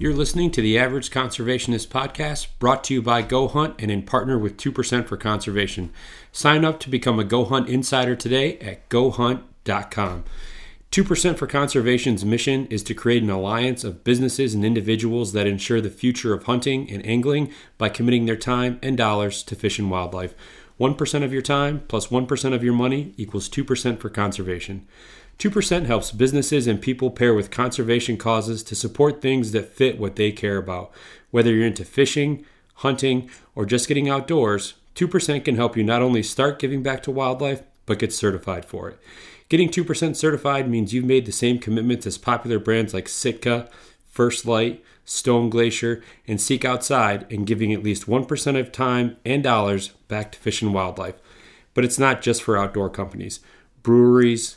You're listening to the Average Conservationist podcast brought to you by Go Hunt and in partner with 2% for Conservation. Sign up to become a Go Hunt insider today at gohunt.com. 2% for Conservation's mission is to create an alliance of businesses and individuals that ensure the future of hunting and angling by committing their time and dollars to fish and wildlife. 1% of your time plus 1 of your money equals 2% for conservation. 2% helps businesses and people pair with conservation causes to support things that fit what they care about. Whether you're into fishing, hunting, or just getting outdoors, 2% can help you not only start giving back to wildlife, but get certified for it. Getting 2% certified means you've made the same commitments as popular brands like Sitka, First Light, Stone Glacier, and Seek Outside, and giving at least 1% of time and dollars back to fish and wildlife. But it's not just for outdoor companies. Breweries,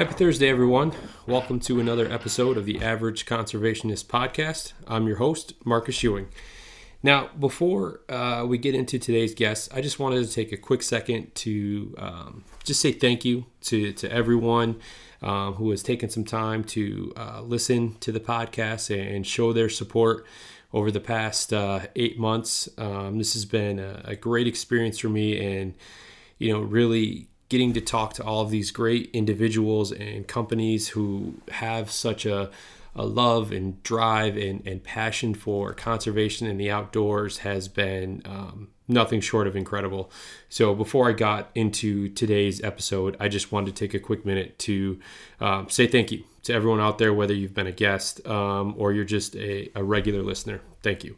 Happy Thursday, everyone. Welcome to another episode of the Average Conservationist Podcast. I'm your host, Marcus Ewing. Now, before uh, we get into today's guest, I just wanted to take a quick second to um, just say thank you to, to everyone um, who has taken some time to uh, listen to the podcast and show their support over the past uh, eight months. Um, this has been a, a great experience for me and, you know, really getting to talk to all of these great individuals and companies who have such a, a love and drive and, and passion for conservation and the outdoors has been um, nothing short of incredible. So, before I got into today's episode, I just wanted to take a quick minute to um, say thank you to everyone out there, whether you've been a guest um, or you're just a, a regular listener. Thank you.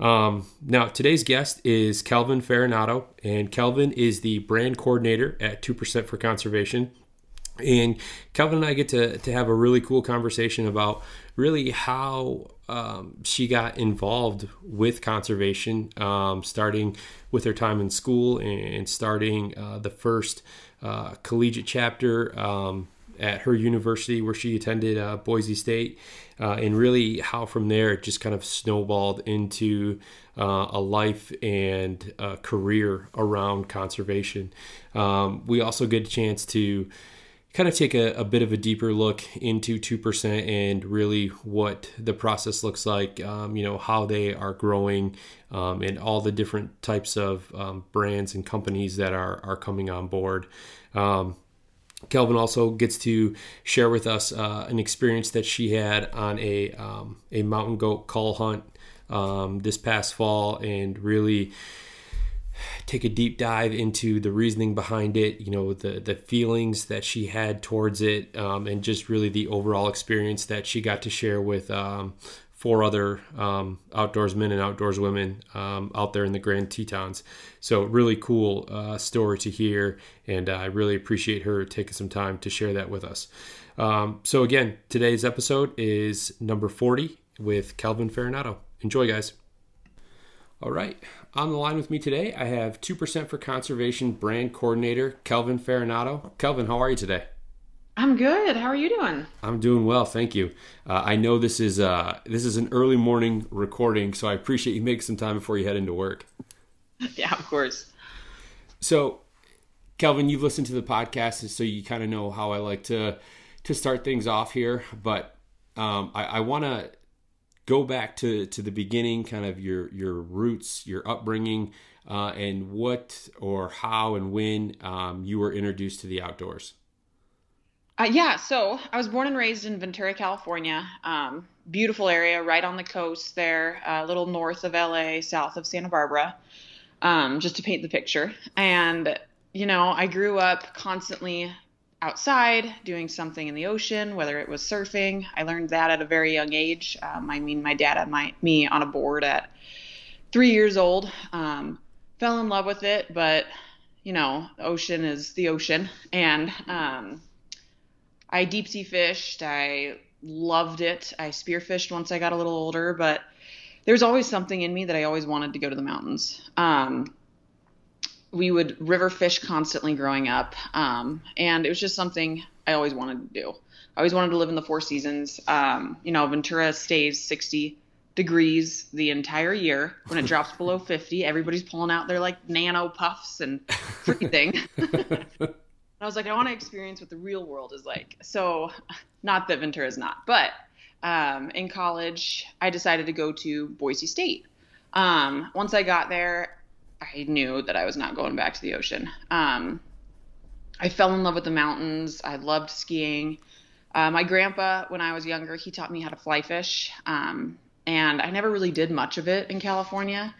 Um, now, today's guest is Kalvyn Ferronato, and Kalvyn is the brand coordinator at 2% for Conservation. And Kalvyn and I get to, to have a really cool conversation about really how um, she got involved with conservation, um, starting with her time in school and starting uh, the first uh, collegiate chapter um, at her university where she attended uh, Boise State, uh, and really how from there it just kind of snowballed into uh, a life and a career around conservation. Um, we also get a chance to kind of take a, a, bit of a deeper look into 2% and really what the process looks like, um, you know, how they are growing um, and all the different types of um, brands and companies that are, are coming on board. Um, Kalvyn also gets to share with us uh, an experience that she had on a um, a mountain goat cull hunt um, this past fall, and really take a deep dive into the reasoning behind it. You know, the the feelings that she had towards it, um, and just really the overall experience that she got to share with um, four other um, outdoorsmen and outdoorswomen um, out there in the Grand Tetons. So really cool uh, story to hear, and I really appreciate her taking some time to share that with us. Um, so again, today's episode is number 40 with Kalvyn Ferronato. Enjoy, guys. All right, on the line with me today, I have 2% for Conservation brand coordinator Kalvyn Ferronato. Kalvyn, how are you today? I'm good. How are you doing? I'm doing well, thank you. Uh, I know this is uh, this is an early morning recording, so I appreciate you making some time before you head into work. yeah, of course. So, Kalvyn, you've listened to the podcast, so you kind of know how I like to to start things off here. But um, I, I want to go back to to the beginning, kind of your your roots, your upbringing, uh, and what or how and when um, you were introduced to the outdoors. Uh, yeah, so I was born and raised in Ventura, California. Um, beautiful area, right on the coast there, a little north of LA, south of Santa Barbara, um, just to paint the picture. And, you know, I grew up constantly outside doing something in the ocean, whether it was surfing. I learned that at a very young age. Um, I mean, my dad had my, me on a board at three years old. Um, fell in love with it, but, you know, the ocean is the ocean. And, um, I deep sea fished. I loved it. I spearfished once I got a little older, but there's always something in me that I always wanted to go to the mountains. Um, we would river fish constantly growing up, um, and it was just something I always wanted to do. I always wanted to live in the Four Seasons. Um, you know, Ventura stays 60 degrees the entire year. When it drops below 50, everybody's pulling out their like nano puffs and everything. I was like, I want to experience what the real world is like. So, not that Ventura is not, but um, in college, I decided to go to Boise State. Um, once I got there, I knew that I was not going back to the ocean. Um, I fell in love with the mountains. I loved skiing. Uh, my grandpa, when I was younger, he taught me how to fly fish, um, and I never really did much of it in California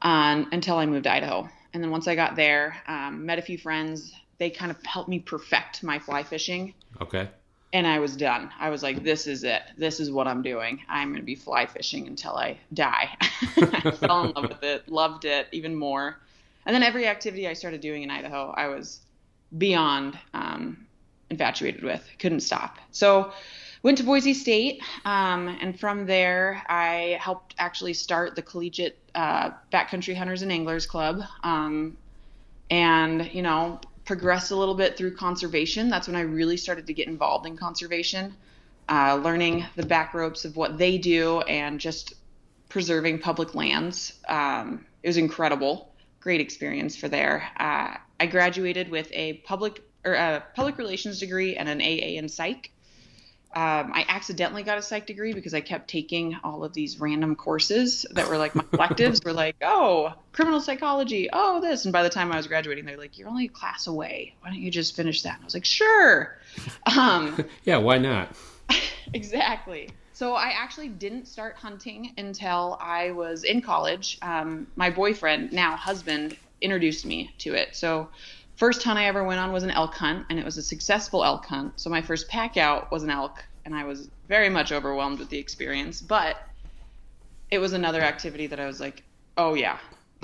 um, until I moved to Idaho. And then once I got there, um, met a few friends, they kind of helped me perfect my fly fishing. Okay. And I was done. I was like, this is it. This is what I'm doing. I'm going to be fly fishing until I die. I fell in love with it, loved it even more. And then every activity I started doing in Idaho, I was beyond um, infatuated with. Couldn't stop. So went to Boise State, um, and from there I helped actually start the Collegiate uh, Backcountry Hunters and Anglers Club. Um, and you know, progressed a little bit through conservation. That's when I really started to get involved in conservation, uh, learning the back ropes of what they do and just preserving public lands. Um, it was incredible. Great experience for there. Uh, I graduated with a public or a public relations degree and an AA in psych um, I accidentally got a psych degree because I kept taking all of these random courses that were like my electives were like, oh, criminal psychology, oh, this. And by the time I was graduating, they're like, you're only a class away. Why don't you just finish that? And I was like, sure. Um, yeah, why not? exactly. So I actually didn't start hunting until I was in college. Um, my boyfriend, now husband, introduced me to it. So first hunt I ever went on was an elk hunt, and it was a successful elk hunt. So my first pack out was an elk, and I was very much overwhelmed with the experience. But it was another activity that I was like, oh yeah,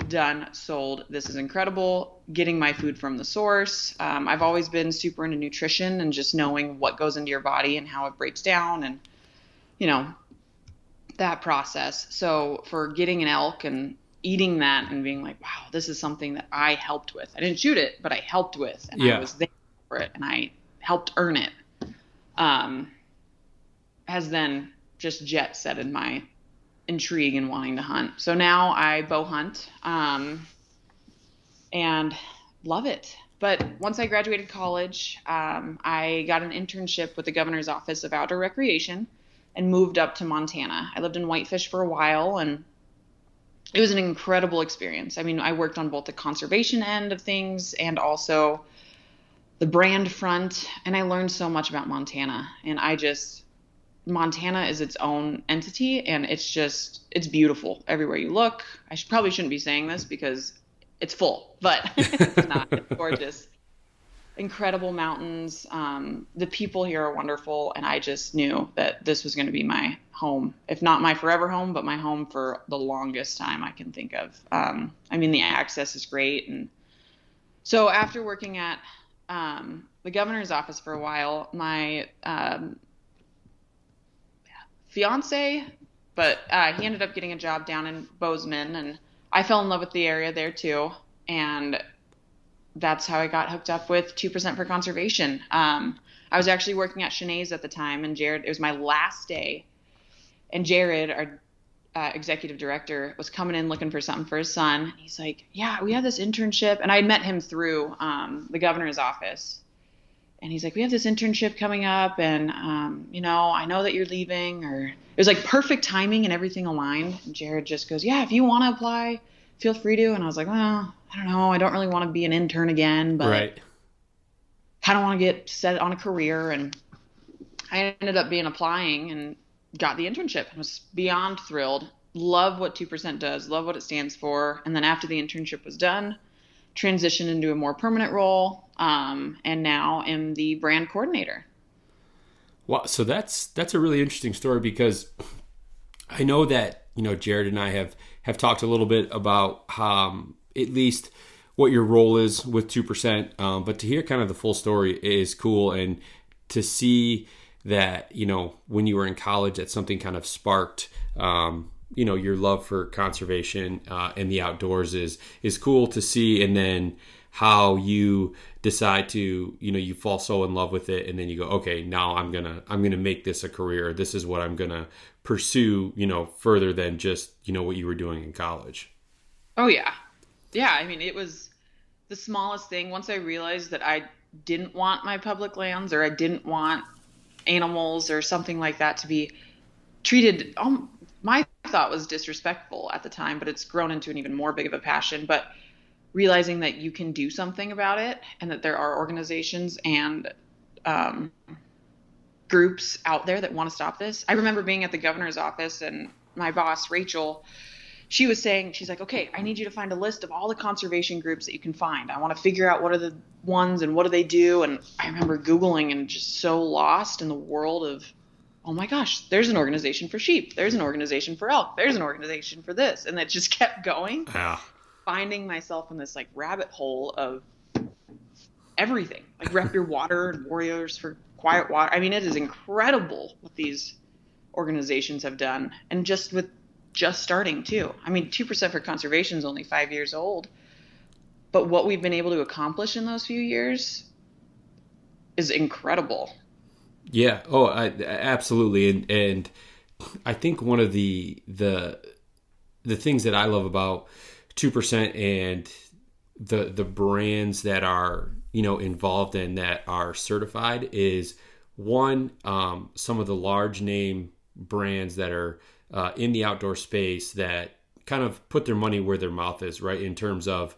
done, sold. This is incredible. Getting my food from the source. Um, I've always been super into nutrition and just knowing what goes into your body and how it breaks down, and you know that process. So for getting an elk and eating that and being like, wow, this is something that I helped with. I didn't shoot it, but I helped with, and yeah. I was there for it, and I helped earn it. Um, has then just jet set in my intrigue in wanting to hunt. So now I bow hunt, um, and love it. But once I graduated college, um, I got an internship with the governor's office of outdoor recreation and moved up to Montana. I lived in Whitefish for a while and it was an incredible experience. I mean, I worked on both the conservation end of things and also the brand front, and I learned so much about Montana. And I just, Montana is its own entity, and it's just, it's beautiful everywhere you look. I should, probably shouldn't be saying this because it's full, but it's not. It's gorgeous incredible mountains. Um, the people here are wonderful, and I just knew that this was going to be my home, if not my forever home, but my home for the longest time I can think of. Um, I mean, the access is great, and so after working at um, the governor's office for a while, my um, fiance, but uh, he ended up getting a job down in Bozeman, and I fell in love with the area there too, and that's how I got hooked up with 2% for conservation. Um, I was actually working at Schnee's at the time, and Jared, it was my last day. And Jared, our uh, executive director was coming in looking for something for his son. He's like, "Yeah, we have this internship," and I met him through um, the governor's office. And he's like, "We have this internship coming up, and um, you know, I know that you're leaving." Or it was like perfect timing and everything aligned. And Jared just goes, "Yeah, if you want to apply, feel free to." And I was like, "Well, I don't know. I don't really want to be an intern again, but right. kind of want to get set on a career." And I ended up being applying and got the internship and was beyond thrilled. Love what 2% does, love what it stands for. And then after the internship was done, transitioned into a more permanent role, um, and now am the brand coordinator. Well, so that's that's a really interesting story because I know that you know Jared and I have have talked a little bit about um, at least what your role is with two percent, um, but to hear kind of the full story is cool, and to see that you know when you were in college that something kind of sparked um, you know your love for conservation uh, and the outdoors is is cool to see. And then how you decide to you know you fall so in love with it and then you go okay now i'm gonna i'm gonna make this a career. This is what i'm gonna pursue you know further than just you know what you were doing in college. Oh yeah. Yeah i mean it was the smallest thing. Once i realized that i didn't want my public lands or i didn't want animals or something like that to be treated um, my thought was disrespectful at the time but it's grown into an even more big of a passion. But realizing that you can do something about it and that there are organizations and um, groups out there that want to stop this. I remember being at the governor's office and my boss rachel she was saying she's like okay i need you to find a list of all the conservation groups that you can find. I want to figure out what are the ones and what do they do. And i remember googling and just so lost in the world of oh my gosh there's an organization for sheep there's an organization for elk there's an organization for this. And that just kept going yeah. finding myself in this like rabbit hole of everything. Like rep your water and warriors for quiet water i mean it is incredible what these organizations have done and just with just starting too. I mean, 2% for conservation is only five years old. But what we've been able to accomplish in those few years is incredible. Yeah. Oh, I, absolutely. And, and I think one of the, the, the things that I love about 2% and the, the brands that are, you know, involved in that are certified is one, um, some of the large name brands that are, uh, in the outdoor space that kind of put their money where their mouth is, right? In terms of,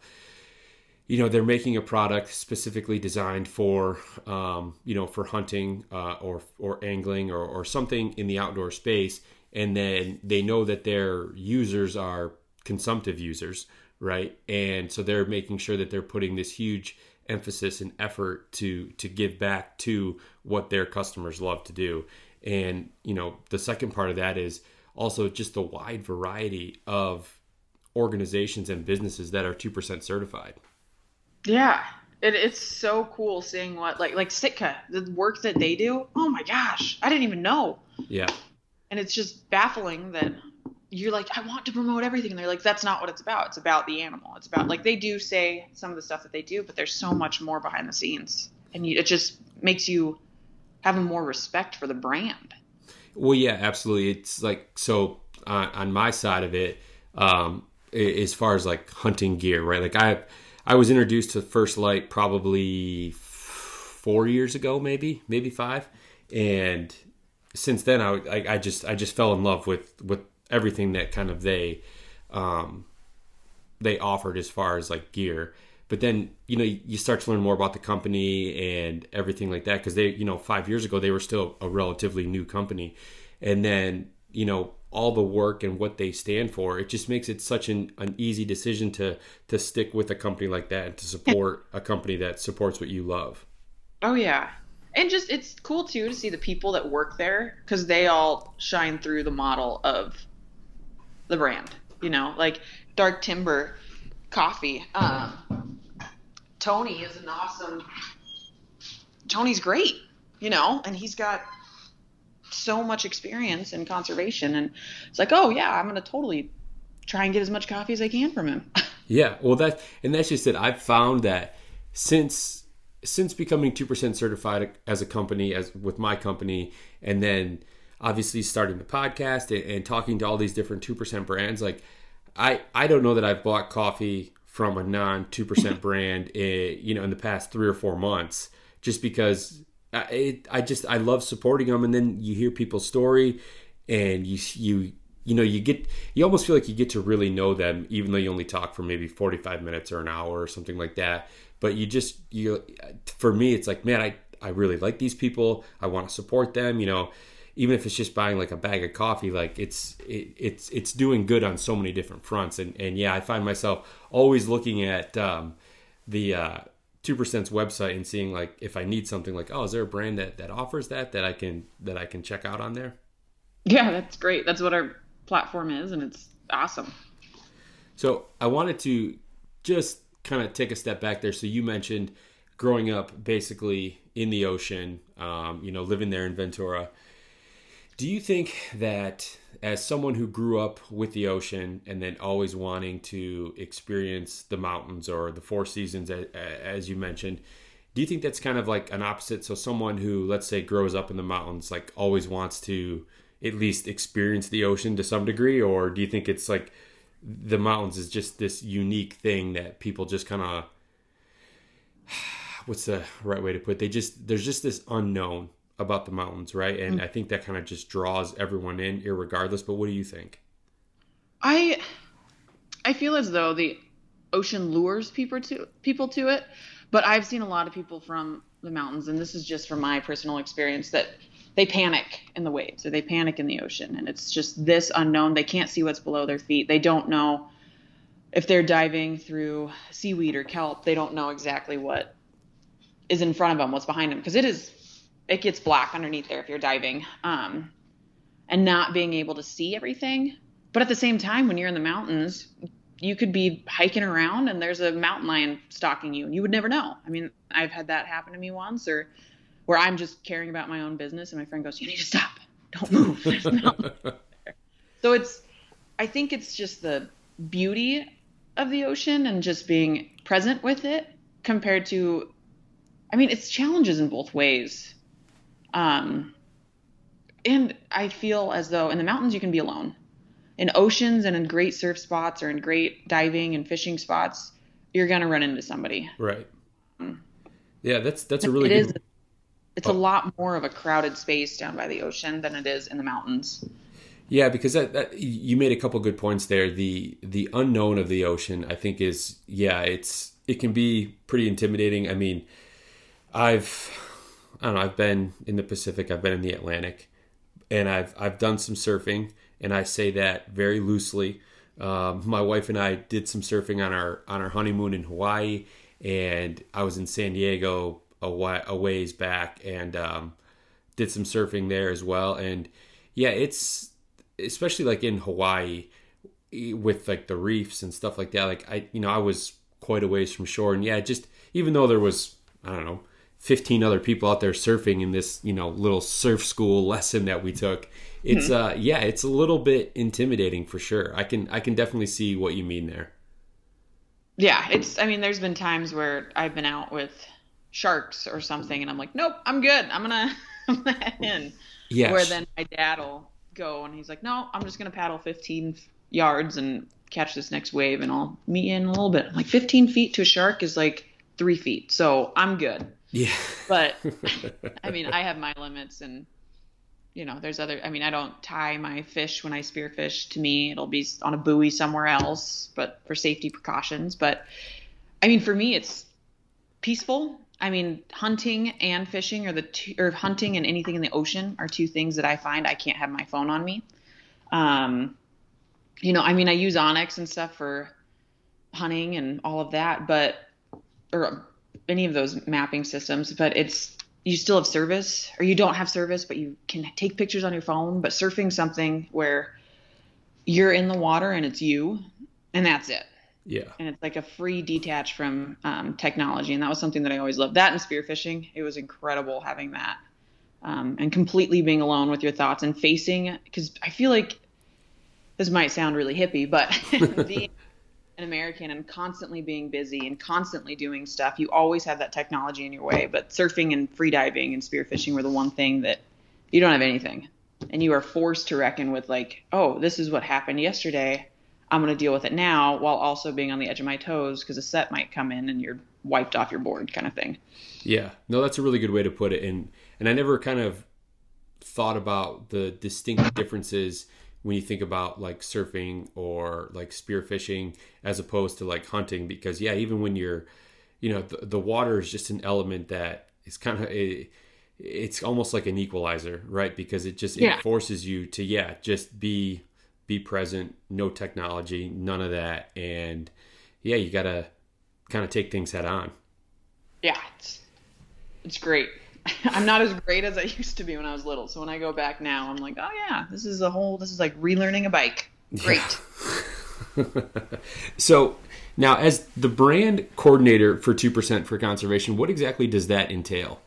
you know, they're making a product specifically designed for, um, you know, for hunting uh, or or angling or, or something in the outdoor space, and then they know that their users are consumptive users, right? And so they're making sure that they're putting this huge emphasis and effort to to give back to what their customers love to do. And you know, the second part of that is also just the wide variety of organizations and businesses that are 2% certified. Yeah. It, it's so cool seeing what like like Sitka, the work that they do. Oh my gosh, I didn't even know. Yeah. And it's just baffling that you're like, I want to promote everything. And they're like, that's not what it's about. It's about the animal. It's about like they do say some of the stuff that they do, but there's so much more behind the scenes, and you, it just makes you have more respect for the brand. Well, yeah, absolutely. It's like so on, on my side of it, um, as far as like hunting gear, right? Like I, I was introduced to First Light probably four years ago, maybe, maybe five, and since then, I, I, I just, I just fell in love with with everything that kind of they, um, they offered as far as like gear. But then you know you start to learn more about the company and everything like that because they you know five years ago they were still a relatively new company. And then you know all the work and what they stand for it just makes it such an, an easy decision to to stick with a company like that and to support a company that supports what you love. Oh yeah. And just it's cool too to see the people that work there because they all shine through the model of the brand you know like dark timber coffee um, Tony is an awesome. Tony's great, you know, and he's got so much experience in conservation, and it's like, oh yeah, I'm gonna totally try and get as much coffee as I can from him. yeah, well, that and that's just it. I've found that since since becoming two percent certified as a company, as with my company, and then obviously starting the podcast and, and talking to all these different 2% brands, like I, I don't know that I've bought coffee from a non 2% brand, in, you know, in the past three or four months, just because I, it, I just, I love supporting them. And then you hear people's story and you, you, you know, you get, you almost feel like you get to really know them, even though you only talk for maybe 45 minutes or an hour or something like that. But you just, you, for me, it's like, man, I, I really like these people. I want to support them, you know, even if it's just buying like a bag of coffee, like it's, it, it's, it's doing good on so many different fronts. And, and yeah, I find myself always looking at, um, the, uh, 2%'s website and seeing like if I need something like, oh, is there a brand that, that offers that, that I can, that I can check out on there? Yeah, that's great. That's what our platform is, and it's awesome. So I wanted to just kind of take a step back there. So you mentioned growing up basically in the ocean, um, you know, living there in Ventura. Do you think that as someone who grew up with the ocean and then always wanting to experience the mountains or the four seasons, as you mentioned, do you think that's kind of like an opposite? So someone who, let's say, grows up in the mountains, like always wants to at least experience the ocean to some degree, or do you think it's like the mountains is just this unique thing that people just kind of what's the right way to put it? They just there's just this unknown about the mountains, right? And mm-hmm. I think that kind of just draws everyone in, regardless. But what do you think? I I feel as though the ocean lures people to people to it, but I've seen a lot of people from the mountains, and this is just from my personal experience that they panic in the waves or they panic in the ocean and it's just this unknown they can't see what's below their feet they don't know if they're diving through seaweed or kelp they don't know exactly what is in front of them what's behind them because it is it gets black underneath there if you're diving um, and not being able to see everything but at the same time when you're in the mountains you could be hiking around and there's a mountain lion stalking you and you would never know i mean i've had that happen to me once or where I'm just caring about my own business, and my friend goes, "You need to stop. Don't move." so it's, I think it's just the beauty of the ocean and just being present with it compared to, I mean, it's challenges in both ways. Um, and I feel as though in the mountains you can be alone. In oceans and in great surf spots or in great diving and fishing spots, you're gonna run into somebody. Right. Um, yeah, that's that's a really it good. Is, it's oh. a lot more of a crowded space down by the ocean than it is in the mountains. Yeah, because that, that, you made a couple good points there. The the unknown of the ocean, I think, is yeah, it's it can be pretty intimidating. I mean, I've I don't know, I've been in the Pacific, I've been in the Atlantic, and I've I've done some surfing, and I say that very loosely. Um, my wife and I did some surfing on our on our honeymoon in Hawaii, and I was in San Diego a, a ways back and um, did some surfing there as well. And yeah, it's especially like in Hawaii with like the reefs and stuff like that. Like I, you know, I was quite a ways from shore, and yeah, just even though there was I don't know. 15 other people out there surfing in this, you know, little surf school lesson that we took. It's mm-hmm. uh yeah, it's a little bit intimidating for sure. I can I can definitely see what you mean there. Yeah, it's I mean there's been times where I've been out with sharks or something, and I'm like, nope, I'm good. I'm gonna, I'm gonna head in. Yes. Where then my dad will go and he's like, no, I'm just gonna paddle 15 yards and catch this next wave, and I'll meet you in a little bit. I'm like 15 feet to a shark is like three feet, so I'm good. Yeah. But I mean, I have my limits, and you know, there's other. I mean, I don't tie my fish when I spearfish. To me, it'll be on a buoy somewhere else, but for safety precautions. But I mean, for me, it's peaceful I mean, hunting and fishing are the two, or hunting and anything in the ocean are two things that I find I can't have my phone on me. Um, you know, I mean, I use onX and stuff for hunting and all of that, but or any of those mapping systems, but it's you still have service or you don't have service, but you can take pictures on your phone. But surfing something where you're in the water and it's you, and that's it. Yeah. And it's like a free detach from um, technology. And that was something that I always loved. That and spearfishing, it was incredible having that. Um, and completely being alone with your thoughts and facing, because I feel like this might sound really hippie, but being an American and constantly being busy and constantly doing stuff, you always have that technology in your way. But surfing and free diving and spearfishing were the one thing that you don't have anything. and you are forced to reckon with like, oh, this is what happened yesterday. I'm going to deal with it now while also being on the edge of my toes because a set might come in and you're wiped off your board kind of thing. Yeah, no, that's a really good way to put it. And and I never kind of thought about the distinct differences when you think about like surfing or like spearfishing as opposed to like hunting because yeah even when you're you know the, the water is just an element that is kind of a it's almost like an equalizer right? Because it just yeah. it forces you to yeah just be be present no technology none of that and yeah you gotta kind of take things head on. Yeah it's it's great I'm not as great as I used to be when I was little. So when I go back now, I'm like, oh yeah, this is a whole. This is like relearning a bike. Great. Yeah. so now, as the brand coordinator for Two Percent for Conservation, what exactly does that entail?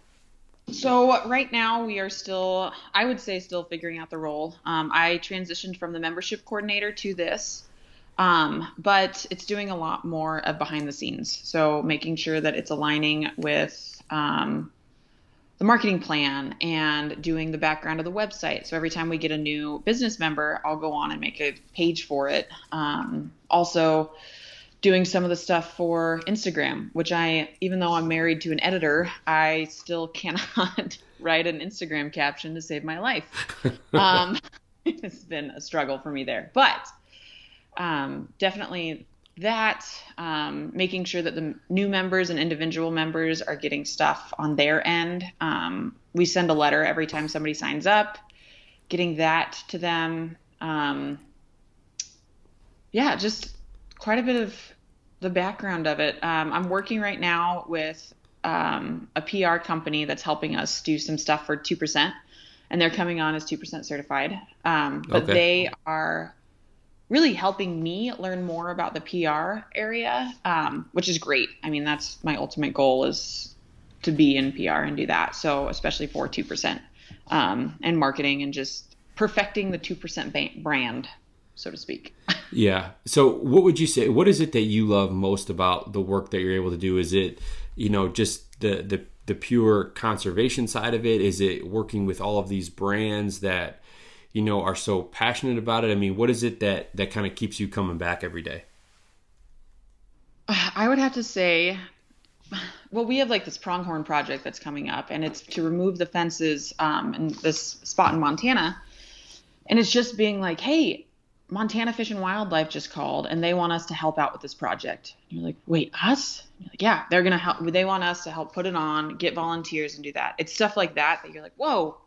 So right now we are still, I would say, still figuring out the role. Um, I transitioned from the membership coordinator to this. Um, but it's doing a lot more of behind the scenes. So making sure that it's aligning with um, the marketing plan and doing the background of the website. So every time we get a new business member, I'll go on and make a page for it. Um, also, doing some of the stuff for Instagram, which I, even though I'm married to an editor, I still cannot write an Instagram caption to save my life. um, it's been a struggle for me there, but um, definitely that, um, making sure that the new members and individual members are getting stuff on their end. Um, we send a letter every time somebody signs up, getting that to them. Um, yeah, just quite a bit of the background of it. Um, I'm working right now with um, a PR company that's helping us do some stuff for 2%, and they're coming on as 2% certified. Um, but okay. they are really helping me learn more about the PR area, um, which is great. I mean, that's my ultimate goal is to be in PR and do that. So especially for two percent um, and marketing and just perfecting the two percent brand, so to speak. yeah. So what would you say? What is it that you love most about the work that you're able to do? Is it you know just the the the pure conservation side of it? Is it working with all of these brands that you know are so passionate about it? I mean, what is it that that kind of keeps you coming back every day? I would have to say, well, we have like this pronghorn project that's coming up, and it's to remove the fences um, in this spot in Montana, and it's just being like, hey. Montana Fish and Wildlife just called and they want us to help out with this project. And you're like, wait, us? Like, yeah, they're gonna help. They want us to help put it on, get volunteers, and do that. It's stuff like that that you're like, whoa,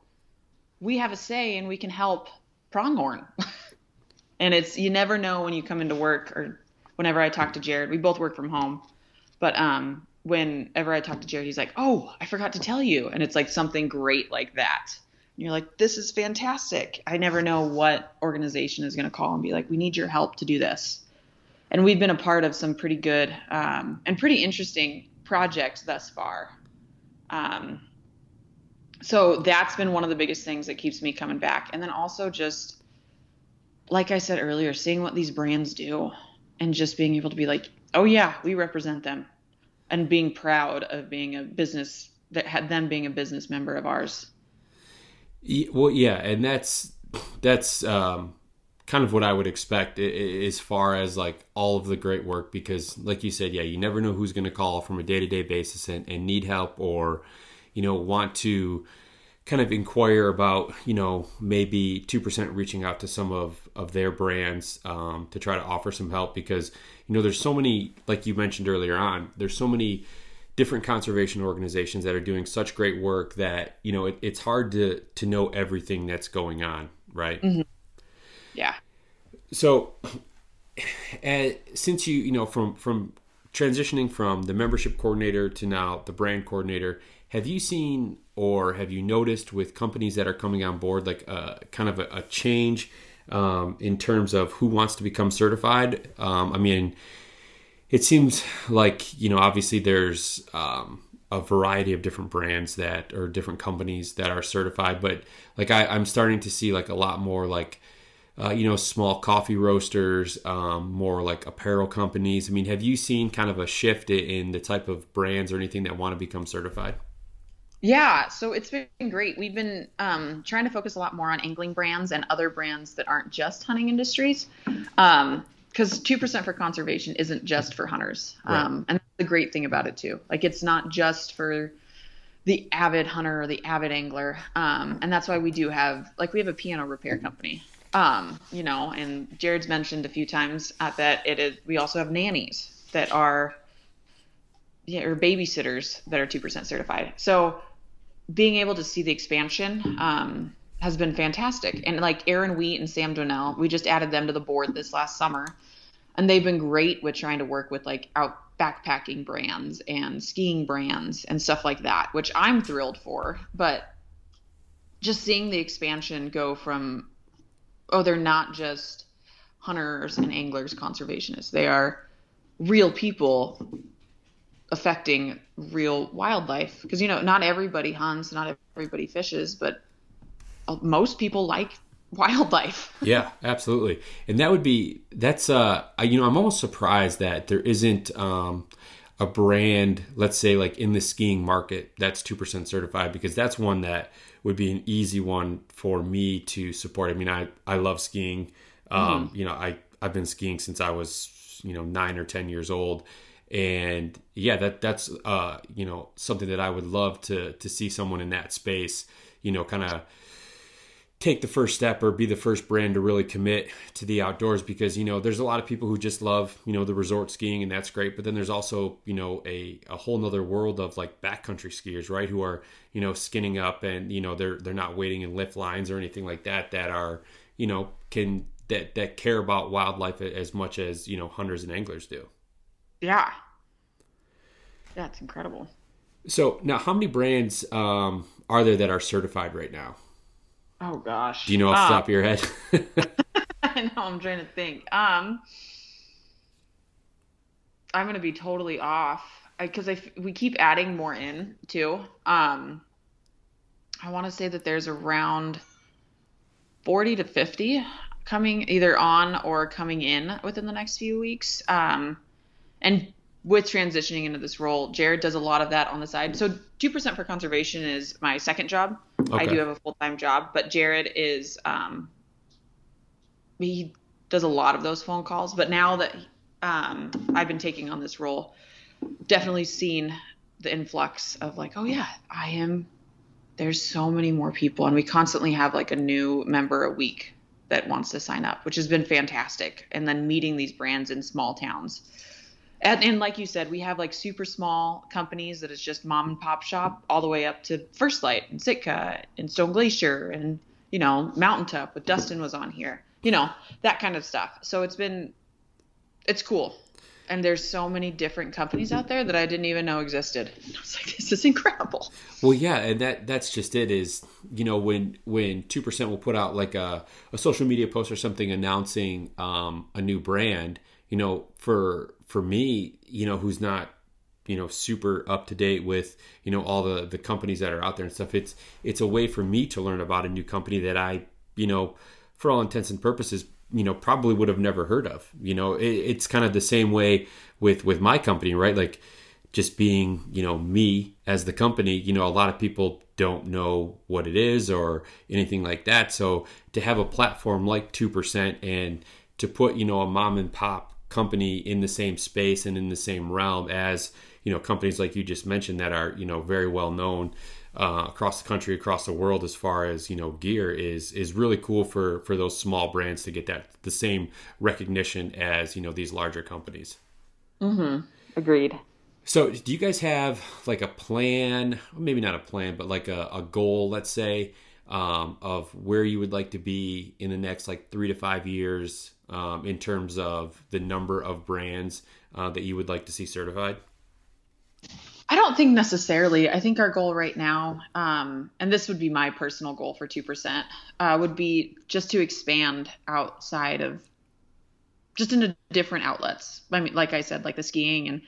we have a say and we can help pronghorn. and it's you never know when you come into work or whenever I talk to Jared. We both work from home, but um, whenever I talk to Jared, he's like, "Oh, I forgot to tell you," and it's like something great like that. And you're like, "This is fantastic." I never know what organization is going to call and be like, "We need your help to do this." And we've been a part of some pretty good um, and pretty interesting projects thus far. Um, so that's been one of the biggest things that keeps me coming back. And then also just like I said earlier, seeing what these brands do and just being able to be like, oh yeah, we represent them and being proud of being a business that had them being a business member of ours. Well, yeah, and that's that's um, kind of what I would expect as far as like all of the great work because, like you said, yeah, you never know who's going to call from a day to day basis and, and need help or you know, want to kind of inquire about, you know, maybe 2% reaching out to some of, of their brands um, to try to offer some help because, you know, there's so many, like you mentioned earlier on, there's so many different conservation organizations that are doing such great work that, you know, it, it's hard to, to know everything that's going on, right? Mm-hmm. Yeah. So, and since you, you know, from, from transitioning from the membership coordinator to now the brand coordinator, have you seen or have you noticed with companies that are coming on board like a uh, kind of a, a change um, in terms of who wants to become certified? Um, I mean, it seems like you know obviously there's um, a variety of different brands that or different companies that are certified, but like I, I'm starting to see like a lot more like. Uh, you know, small coffee roasters, um, more like apparel companies. I mean, have you seen kind of a shift in the type of brands or anything that want to become certified? Yeah, so it's been great. We've been um, trying to focus a lot more on angling brands and other brands that aren't just hunting industries. Um, because two percent for conservation isn't just for hunters, Right. um, and that's the great thing about it too. Like it's not just for the avid hunter or the avid angler, um, and that's why we do have like we have a piano repair company, um, you know. And Jared's mentioned a few times uh, that it is. We also have nannies that are yeah, or babysitters that are two percent certified. So being able to see the expansion um, has been fantastic. And like Aaron Wheat and Sam Donnell, we just added them to the board this last summer, and they've been great with trying to work with like out backpacking brands and skiing brands and stuff like that, which I'm thrilled for. But just seeing the expansion go from oh, they're not just hunters and anglers, conservationists. They are real people affecting real wildlife because you know not everybody hunts not everybody fishes but most people like wildlife Yeah, absolutely. And that would be that's uh I- you know, I'm almost surprised that there isn't um a brand, let's say like in the skiing market that's 2% certified because that's one that would be an easy one for me to support. I mean, I I love skiing. Um, you know, I I've been skiing since I was, you know, 9 or 10 years old. And yeah, that that's uh, you know, something that I would love to to see someone in that space, you know, kind of take the first step or be the first brand to really commit to the outdoors because you know there's a lot of people who just love you know the resort skiing and that's great. But then there's also you know a, a whole nother world of like backcountry skiers right who are you know skinning up and you know they're they're not waiting in lift lines or anything like that that are you know can that that care about wildlife as much as you know hunters and anglers do yeah that's incredible so now how many brands um, are there that are certified right now oh gosh do you know off the Um, top of your head I know. I'm trying to think. Um, I'm gonna be totally off because I, f- we keep adding more in too. Um, I want to say that there's around 40 to 50 coming either on or coming in within the next few weeks. Um, and with transitioning into this role, Jared does a lot of that on the side. So 2% for conservation is my second job. I do have a full time job, but Jared is um, he does a lot of those phone calls. But now that um, I've been taking on this role, definitely seen the influx of like, oh yeah, I am. There's so many more people, and we constantly have like a new member a week that wants to sign up, which has been fantastic. And then meeting these brands in small towns. And, and like you said, we have like super small companies that is just mom and pop shop, all the way up to First Light and Sitka and Stone Glacier and you know Mountaintop with Dustin was on here, you know that kind of stuff. So it's been, it's cool, and there's so many different companies out there that I didn't even know existed. I was like, this is incredible. Well, yeah, and that that's just it. Is you know when when two percent will put out like a, a social media post or something announcing um, a new brand. You know, for for me, you know, who's not you know super up to date with you know all the the companies that are out there and stuff. It's it's a way for me to learn about a new company that I you know for all intents and purposes you know probably would have never heard of. You know, it, it's kind of the same way with with my company, right? Like just being you know me as the company you know a lot of people don't know what it is or anything like that so to have a platform like 2% and to put you know a mom and pop company in the same space and in the same realm as you know companies like you just mentioned that are you know very well known uh, across the country across the world as far as you know gear is is really cool for for those small brands to get that the same recognition as you know these larger companies mm-hmm Agreed. so, do you guys have like a plan? Maybe not a plan, but like a, a goal, let's say, um, of where you would like to be in the next like three to five years um, in terms of the number of brands uh, that you would like to see certified? I don't think necessarily. I think our goal right now, um, and this would be my personal goal for 2%, uh, would be just to expand outside of just into different outlets. I mean, like I said, like the skiing and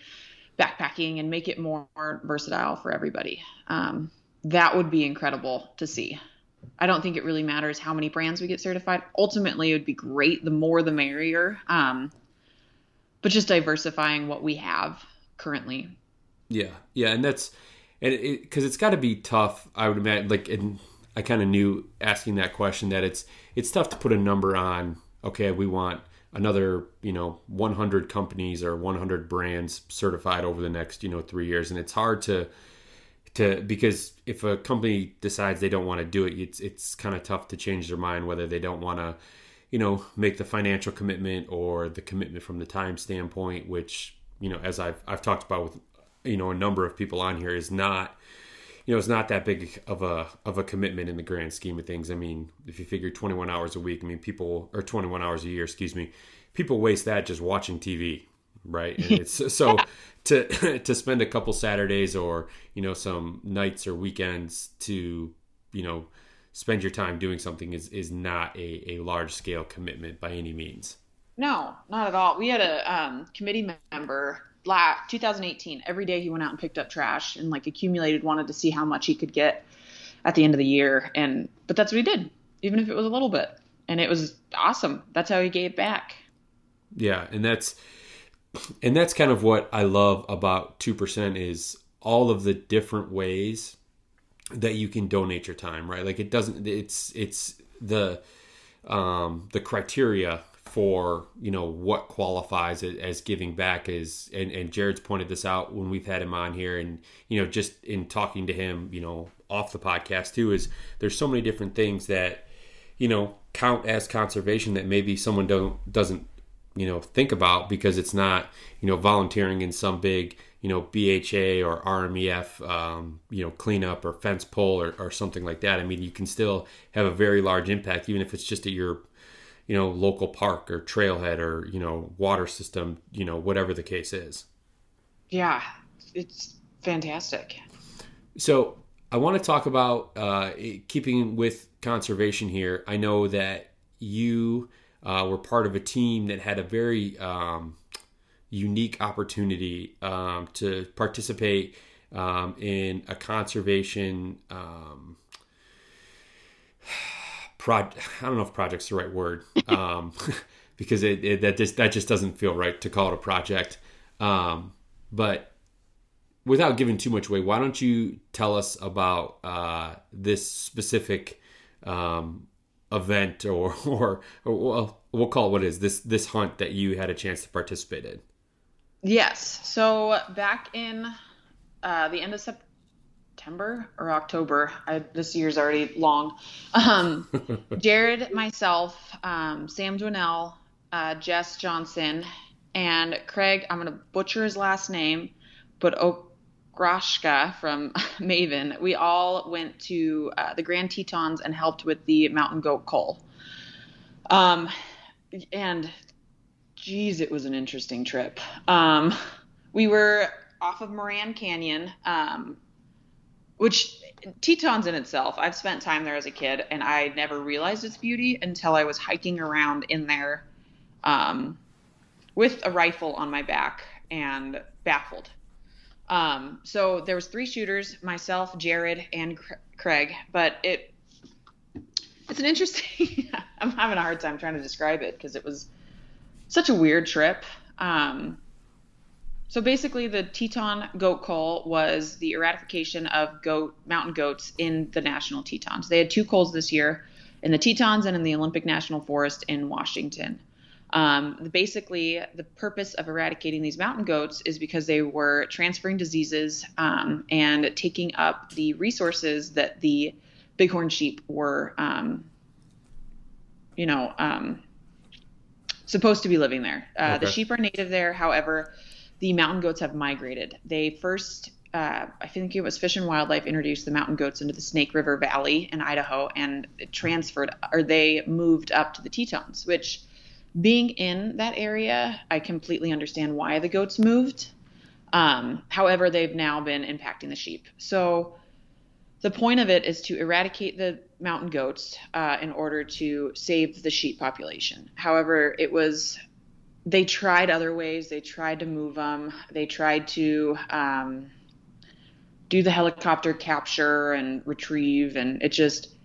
backpacking and make it more versatile for everybody. Um, that would be incredible to see. I don't think it really matters how many brands we get certified. Ultimately, it would be great. The more, the merrier. Um, but just diversifying what we have currently Yeah, yeah, and that's and because it, has got to be tough, I would imagine. Like, and I kind of knew asking that question that it's it's tough to put a number on. Okay, we want another you know 100 companies or 100 brands certified over the next you know three years, and it's hard to to because if a company decides they don't want to do it, it's it's kind of tough to change their mind whether they don't want to you know make the financial commitment or the commitment from the time standpoint, which you know as I've I've talked about with you know a number of people on here is not you know it's not that big of a of a commitment in the grand scheme of things. I mean, if you figure 21 hours a week, I mean people or 21 hours a year, excuse me, people waste that just watching TV, right? And it's so to to spend a couple Saturdays or you know some nights or weekends to you know spend your time doing something is is not a, a large scale commitment by any means. No, not at all. We had a um, committee member last 2018 every day he went out and picked up trash and like accumulated wanted to see how much he could get at the end of the year and but that's what he did even if it was a little bit and it was awesome that's how he gave back yeah and that's and that's kind of what i love about 2% is all of the different ways that you can donate your time right? Like it doesn't it's it's the um the criteria for you know what qualifies as giving back is and, and jared's pointed this out when we've had him on here and you know just in talking to him you know off the podcast too is there's so many different things that you know count as conservation that maybe someone don't doesn't you know think about because it's not you know volunteering in some big you know BHA or RMEF um, you know cleanup or fence pole or, or something like that. I mean you can still have a very large impact even if it's just at your you know local park or trailhead or you know water system you know whatever the case is. Yeah it's fantastic. So i want to talk about uh, keeping with conservation here. I know that you uh, were part of a team that had a very um, unique opportunity um, to participate um, in a conservation um, pro I don't know if project's the right word um, because it, it, that just that just doesn't feel right to call it a project. Um, but without giving too much away, why don't you tell us about uh, this specific um, event or, or or well, we'll call it what it is this this hunt that you had a chance to participate in? Yes. So back in uh, the end of September or October. I, this year's already long. Um, Jared, myself, um, Sam Dwinell, uh, Jess Johnson, and Craig. I'm gonna butcher his last name, but Okrashka from Maven. We all went to uh, the Grand Tetons and helped with the mountain goat cull. Um, and geez, it was an interesting trip. Um, we were off of Moran Canyon. Um, which Tetons in itself, I've spent time there as a kid, and I never realized its beauty until I was hiking around in there um, with a rifle on my back and baffled. Um, so there was three shooters, myself, Jared, and Craig, but it it's an interesting. I'm having a hard time trying to describe it because it was such a weird trip. Um, so basically, the Teton goat cull was the eradication of goat mountain goats in the national Tetons. They had two culls this year in the Tetons and in the Olympic National Forest in Washington. Um, basically, the purpose of eradicating these mountain goats is because they were transferring diseases um, and taking up the resources that the bighorn sheep were, um, you know, um, supposed to be living there. Uh, okay. The sheep are native there, however the mountain goats have migrated. They first, uh, I think it was Fish and Wildlife introduced the mountain goats into the Snake River Valley in Idaho and transferred, or they moved up to the Tetons, which being in that area, I completely understand why the goats moved. Um, however, they've now been impacting the sheep. So the point of it is to eradicate the mountain goats uh, in order to save the sheep population. However, it was they tried other ways. They tried to move them. They tried to um, do the helicopter capture and retrieve, and it just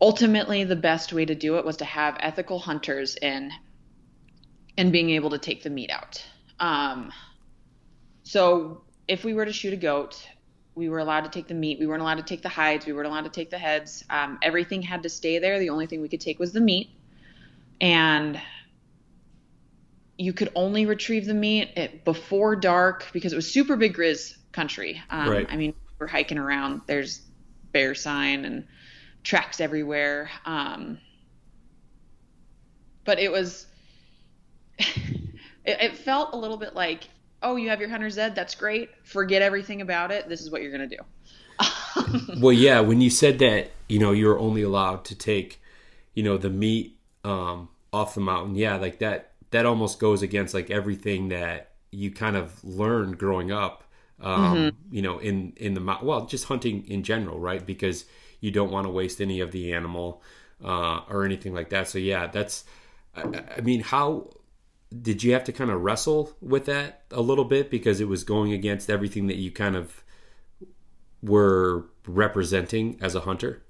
ultimately the best way to do it was to have ethical hunters in and being able to take the meat out. Um, so if we were to shoot a goat, we were allowed to take the meat. We weren't allowed to take the hides. We weren't allowed to take the heads. Um, everything had to stay there. The only thing we could take was the meat. And you could only retrieve the meat at, before dark because it was super big grizz country. Um, right. I mean, we're hiking around. There's bear sign and tracks everywhere. Um, but it was, it, it felt a little bit like oh, you have your hunter's ed. That's great. Forget everything about it. This is what you're going to do. well, yeah. When you said that, you know, you're only allowed to take, you know, the meat um, off the mountain. Yeah, like that. That almost goes against like everything that you kind of learned growing up. Um, mm-hmm. You know, in in the well, just hunting in general, right? Because you don't want to waste any of the animal uh, or anything like that. So yeah, that's. I, I mean, how did you have to kind of wrestle with that a little bit because it was going against everything that you kind of were representing as a hunter?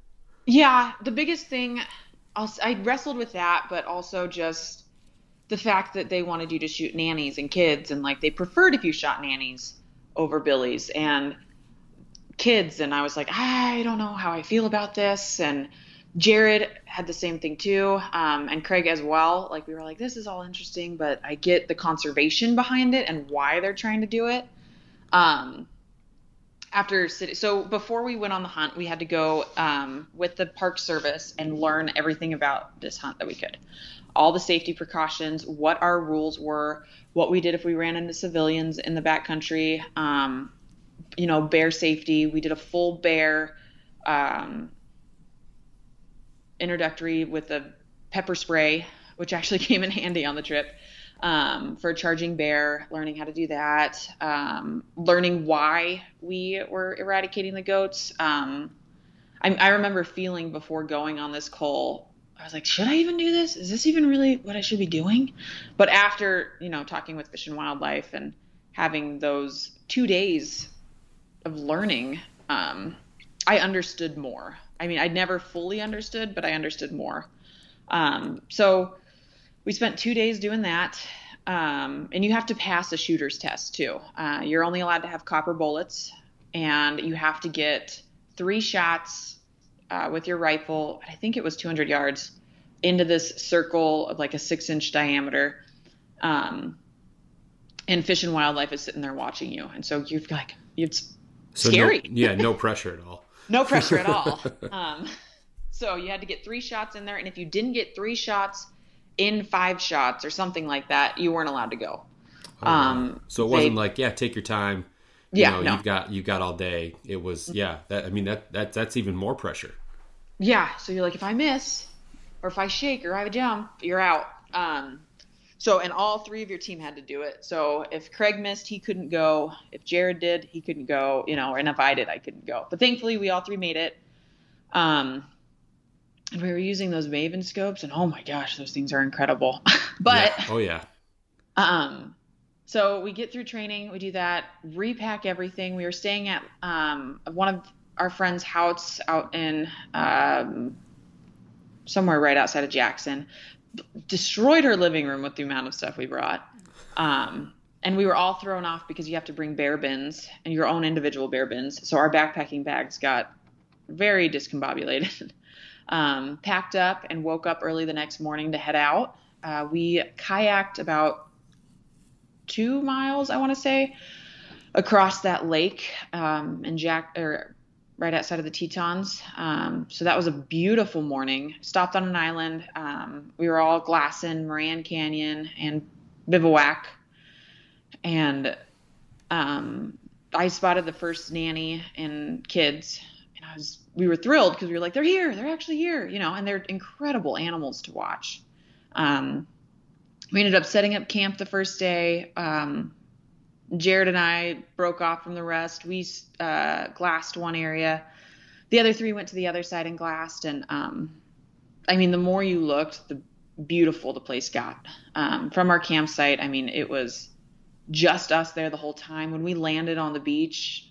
Yeah, the biggest thing I'll, wrestled with that, but also just the fact that they wanted you to shoot nannies and kids, and like they preferred if you shot nannies over billies and kids. And I was like, I don't know how I feel about this, and Jared had the same thing too, um, and Craig as well. Like we were like, this is all interesting, but I get the conservation behind it and why they're trying to do it. Um, after so before we went on the hunt, we had to go um, with the Park Service and learn everything about this hunt that we could, all the safety precautions, what our rules were, what we did if we ran into civilians in the backcountry, um, you know, bear safety. We did a full bear. Um, introductory with a pepper spray, which actually came in handy on the trip um, for charging bear, learning how to do that, um, learning why we were eradicating the goats. Um, I, I, remember feeling before going on this cull, I was like, should I even do this? Is this even really what I should be doing? But after, you know, talking with Fish and Wildlife and having those two days of learning, um, I understood more. I mean, I'd never fully understood, but I understood more. Um, so we spent two days doing that. Um, and you have to pass a shooter's test too. Uh, you're only allowed to have copper bullets, and you have to get three shots uh, with your rifle. I think it was 200 yards into this circle of like a six inch diameter. Um, and Fish and Wildlife is sitting there watching you, and so you've like it's so scary. No, yeah, no pressure at all no pressure at all. Um, so you had to get three shots in there, and if you didn't get three shots in five shots or something like that, you weren't allowed to go. Oh, um, so it wasn't they, like, yeah, take your time. You yeah, know, no. you've got you got all day. It was, yeah. That I mean, that that that's even more pressure. Yeah. So you're like, if I miss, or if I shake, or I have a jump, you're out. Um, so, and all three of your team had to do it. So, if Craig missed, he couldn't go. If Jared did, he couldn't go. You know, and if I did, I couldn't go. But thankfully, we all three made it. Um, and we were using those Maven scopes, and oh my gosh, those things are incredible. but yeah. oh yeah. Um, so we get through training, we do that, repack everything. We were staying at um one of our friends' house out in um somewhere right outside of Jackson destroyed her living room with the amount of stuff we brought. Um, and we were all thrown off because you have to bring bear bins and your own individual bear bins. So our backpacking bags got very discombobulated. um, packed up and woke up early the next morning to head out. Uh, we kayaked about two miles, I want to say, across that lake um, in Jack or right outside of the Tetons. Um, so that was a beautiful morning. Stopped on an island. Um, we were all glassing Moran Canyon and bivouac, and um, I spotted the first nanny and kids, and I was we were thrilled because we were like, they're here, they're actually here, you know, and they're incredible animals to watch. Um, we ended up setting up camp the first day. Um, Jared and I broke off from the rest. We uh, glassed one area. The other three went to the other side and glassed. And um, I mean, the more you looked, the beautiful the place got. Um, from our campsite, I mean, it was just us there the whole time. When we landed on the beach,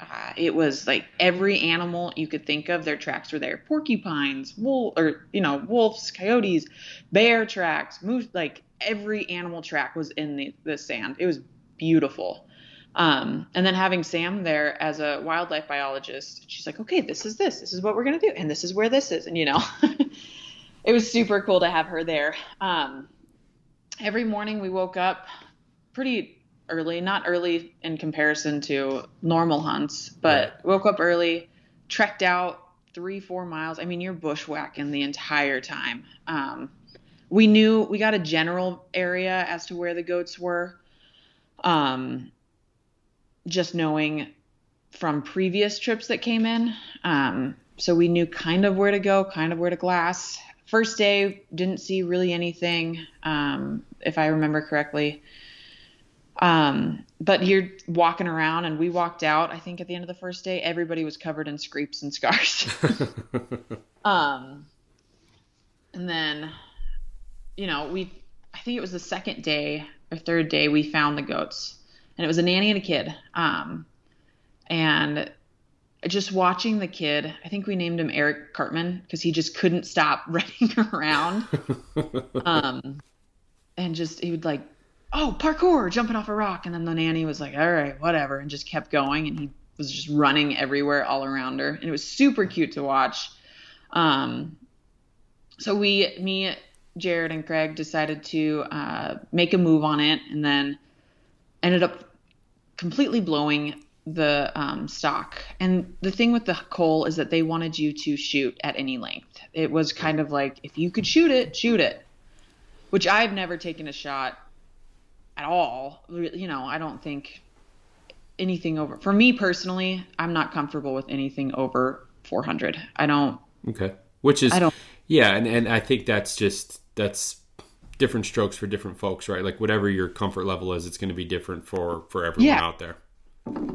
uh, it was like every animal you could think of. Their tracks were there: porcupines, wolf, or you know, wolves, coyotes, bear tracks, moose. Like every animal track was in the, the sand. It was beautiful. Um, and then having Sam there as a wildlife biologist, she's like, okay, this is this, this is what we're gonna do, and this is where this is, and you know, it was super cool to have her there. Um, every morning we woke up pretty early, not early in comparison to normal hunts, but Right. woke up early, trekked out three, four miles. I mean, you're bushwhacking the entire time. Um, we knew we got a general area as to where the goats were. Um, just knowing from previous trips that came in. Um, so we knew kind of where to go, kind of where to glass. First day, didn't see really anything, um, if I remember correctly. Um, but you're walking around, and we walked out. I think at the end of the first day, everybody was covered in scrapes and scars. um, and then, you know, we, I think it was the second day or third day we found the goats, and it was a nanny and a kid. Um, and just watching the kid, I think we named him Eric Cartman because he just couldn't stop running around. um, and just he would like, oh parkour, jumping off a rock, and then the nanny was like, all right, whatever, and just kept going, and he was just running everywhere all around her, and it was super cute to watch. Um, so we, me, Jared, and Craig decided to uh, make a move on it, and then ended up completely blowing the um, stalk. And the thing with the cull is that they wanted you to shoot at any length. It was kind of like if you could shoot it, shoot it. Which I've never taken a shot at all. You know, I don't think anything over. For me personally, I'm not comfortable with anything over 400. I don't. okay. Which is I don't. yeah, and and I think that's just that's different strokes for different folks, right? Like whatever your comfort level is, it's going to be different for for everyone Yeah. out there.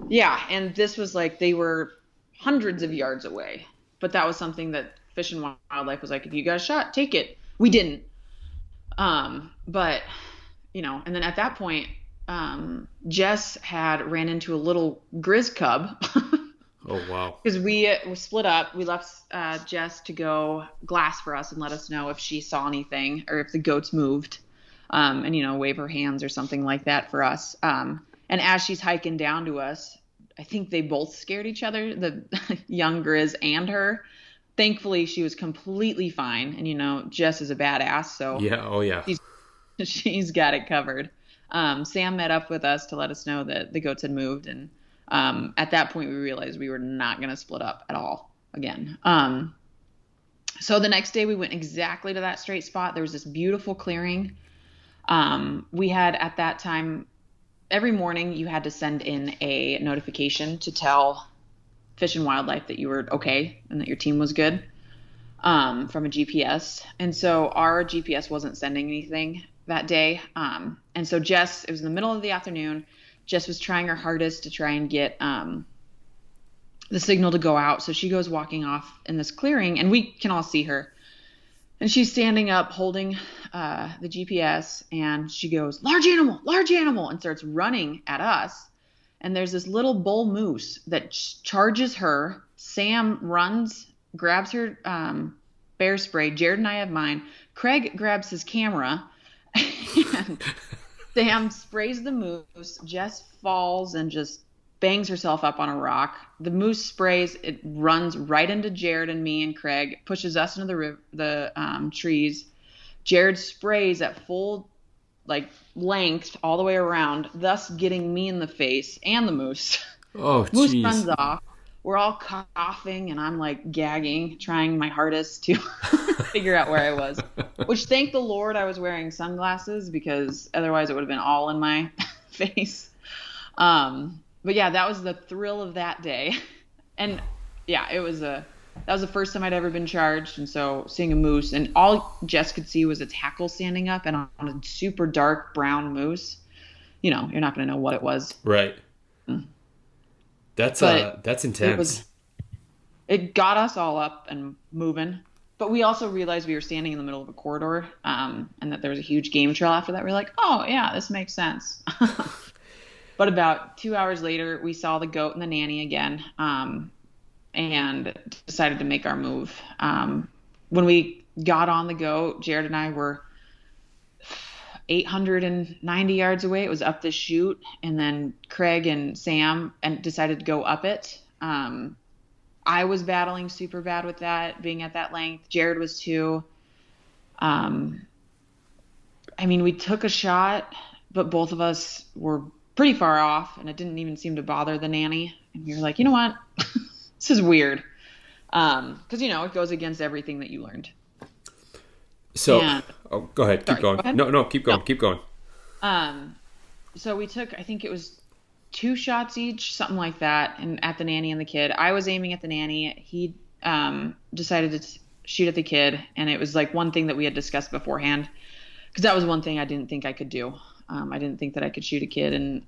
Yeah, and this was like they were hundreds of yards away. But that was something that Fish and Wildlife was like, if you got a shot, take it. We didn't. Um, but you know, and then at that point, um, Jess had ran into a little grizz cub Oh wow. because we uh, we split up. We left uh, Jess to go glass for us and let us know if she saw anything or if the goats moved, um, and you know wave her hands or something like that for us. Um, and as she's hiking down to us, I think they both scared each other, the young Grizz and her. Thankfully, she was completely fine, and you know Jess is a badass, so Yeah. Oh yeah. she's got it covered. Um, Sam met up with us to let us know that the goats had moved, and um, at that point we realized we were not going to split up at all again. Um, so the next day we went exactly to that straight spot. There was this beautiful clearing. Um, we had at that time every morning you had to send in a notification to tell Fish and Wildlife that you were okay and that your team was good um, from a GPS. And so our GPS wasn't sending anything that day. Um, and so Jess, it was in the middle of the afternoon. Jess was trying her hardest to try and get um, the signal to go out. So she goes walking off in this clearing, and we can all see her. And she's standing up holding uh, the GPS, and she goes, Large animal, large animal, and starts running at us. And there's this little bull moose that ch- charges her. Sam runs, grabs her um, bear spray. Jared and I have mine. Craig grabs his camera. and Sam sprays the moose. Jess falls and just bangs herself up on a rock. The moose sprays. It runs right into Jared and me and Craig. Pushes us into the the um, trees. Jared sprays at full like length all the way around, thus getting me in the face and the moose. Oh Moose jeez. runs off. We're all coughing, and I'm like gagging, trying my hardest to figure out where I was. Which, thank the Lord, I was wearing sunglasses because otherwise it would have been all in my face. Um, but yeah, that was the thrill of that day, and yeah, it was a that was the first time I'd ever been charged, and so seeing a moose, and all Jess could see was its hackle standing up, and on a super dark brown moose, you know, you're not gonna know what it was. Right. That's uh that's intense. It was it got us all up and moving. But we also realized we were standing in the middle of a corridor, um, and that there was a huge game trail after that. We are like, oh yeah, this makes sense. but about two hours later, we saw the goat and the nanny again, um, and decided to make our move. Um, when we got on the goat, Jared and I were 890 yards away. It was up the chute, and then Craig and Sam and decided to go up it. Um, I was battling super bad with that, being at that length. Jared was too. Um, I mean, we took a shot, but both of us were pretty far off, and it didn't even seem to bother the nanny. And were like, you know what? this is weird. Because, um, you know, it goes against everything that you learned. So, and, oh, go ahead. Sorry, keep going. Go ahead. No, no, keep going. No. Keep going. Um, so we took, I think it was two shots each, something like that, and at the nanny and the kid. I was aiming at the nanny. He um, decided to shoot at the kid, and it was like one thing that we had discussed beforehand, because that was one thing I didn't think I could do. Um, I didn't think that I could shoot a kid and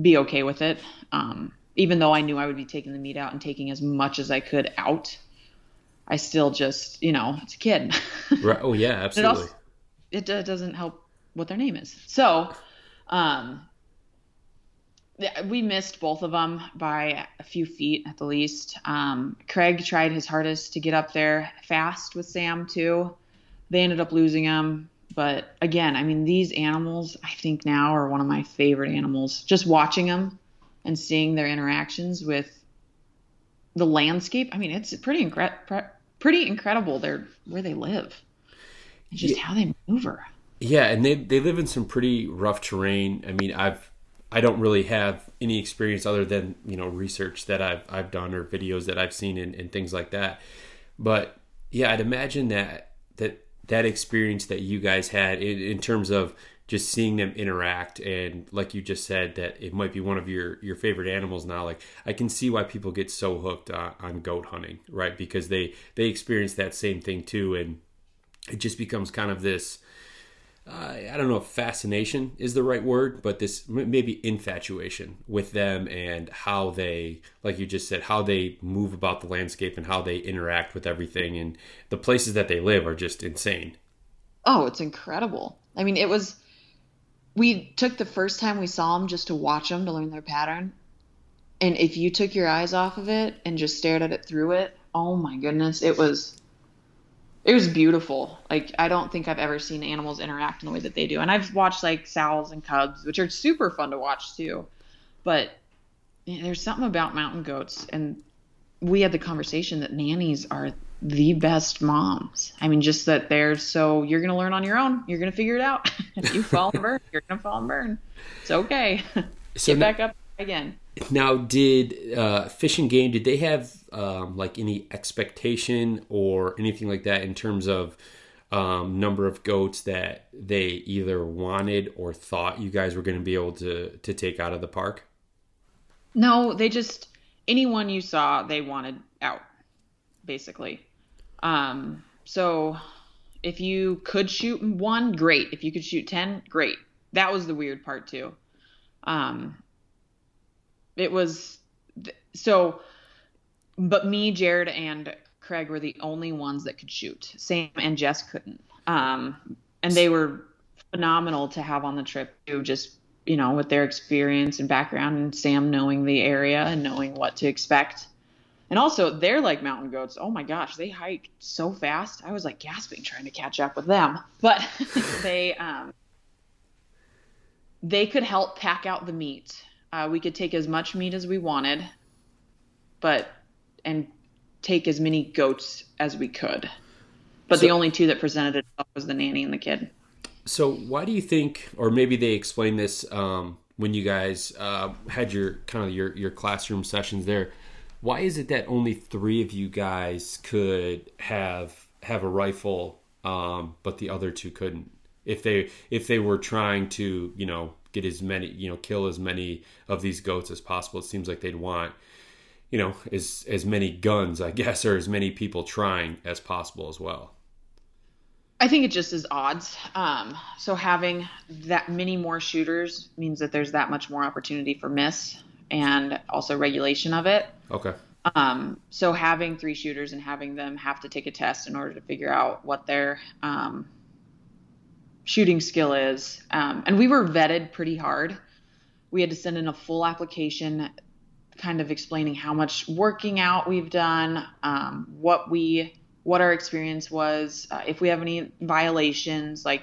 be okay with it. Um, even though I knew I would be taking the meat out and taking as much as I could out, I still just, you know, it's a kid. right. Oh yeah, absolutely. it, also, it doesn't help what their name is. So, um, we missed both of them by a few feet at the least. Um, Craig tried his hardest to get up there fast with Sam too. They ended up losing him. But again, I mean, these animals, I think now are one of my favorite animals. Just watching them and seeing their interactions with the landscape. I mean, it's pretty incre- pretty incredible. They're where they live, and just yeah. how they maneuver. Yeah, and they they live in some pretty rough terrain. I mean, I've I don't really have any experience other than you know research that I've I've done or videos that I've seen and, and things like that. But yeah, I'd imagine that that that experience that you guys had in, in terms of just seeing them interact and like you just said that it might be one of your your favorite animals now like i can see why people get so hooked on, on goat hunting right because they they experience that same thing too and it just becomes kind of this uh, I don't know if fascination is the right word, but this maybe infatuation with them and how they, like you just said, how they move about the landscape and how they interact with everything. And the places that they live are just insane. Oh, it's incredible. I mean, it was, we took the first time we saw them just to watch them to learn their pattern. And if you took your eyes off of it and just stared at it through it, oh my goodness, it was it was beautiful. Like I don't think I've ever seen animals interact in the way that they do. And I've watched like sows and cubs, which are super fun to watch too. But there's something about mountain goats and we had the conversation that nannies are the best moms. I mean, just that they're so you're gonna learn on your own. You're gonna figure it out. if you fall and burn, you're gonna fall and burn. It's okay. So Get back up again. Now, did uh, Fish and Game did they have um, like any expectation or anything like that in terms of um, number of goats that they either wanted or thought you guys were going to be able to to take out of the park? No, they just anyone you saw they wanted out, basically. Um, so if you could shoot one, great. If you could shoot ten, great. That was the weird part too. Um, it was so but me jared and craig were the only ones that could shoot sam and jess couldn't um, and they were phenomenal to have on the trip too just you know with their experience and background and sam knowing the area and knowing what to expect and also they're like mountain goats oh my gosh they hike so fast i was like gasping trying to catch up with them but they um, they could help pack out the meat uh, we could take as much meat as we wanted, but and take as many goats as we could. But so, the only two that presented itself was the nanny and the kid. So why do you think, or maybe they explained this um, when you guys uh, had your kind of your your classroom sessions there? Why is it that only three of you guys could have have a rifle, um, but the other two couldn't? If they if they were trying to, you know, get as many, you know, kill as many of these goats as possible. It seems like they'd want, you know, as as many guns, I guess, or as many people trying as possible as well. I think it just is odds. Um, so having that many more shooters means that there's that much more opportunity for miss and also regulation of it. Okay. Um, so having three shooters and having them have to take a test in order to figure out what their um, shooting skill is. Um, and we were vetted pretty hard. We had to send in a full application, kind of explaining how much working out we've done, um, what we, what our experience was, uh, if we have any violations, like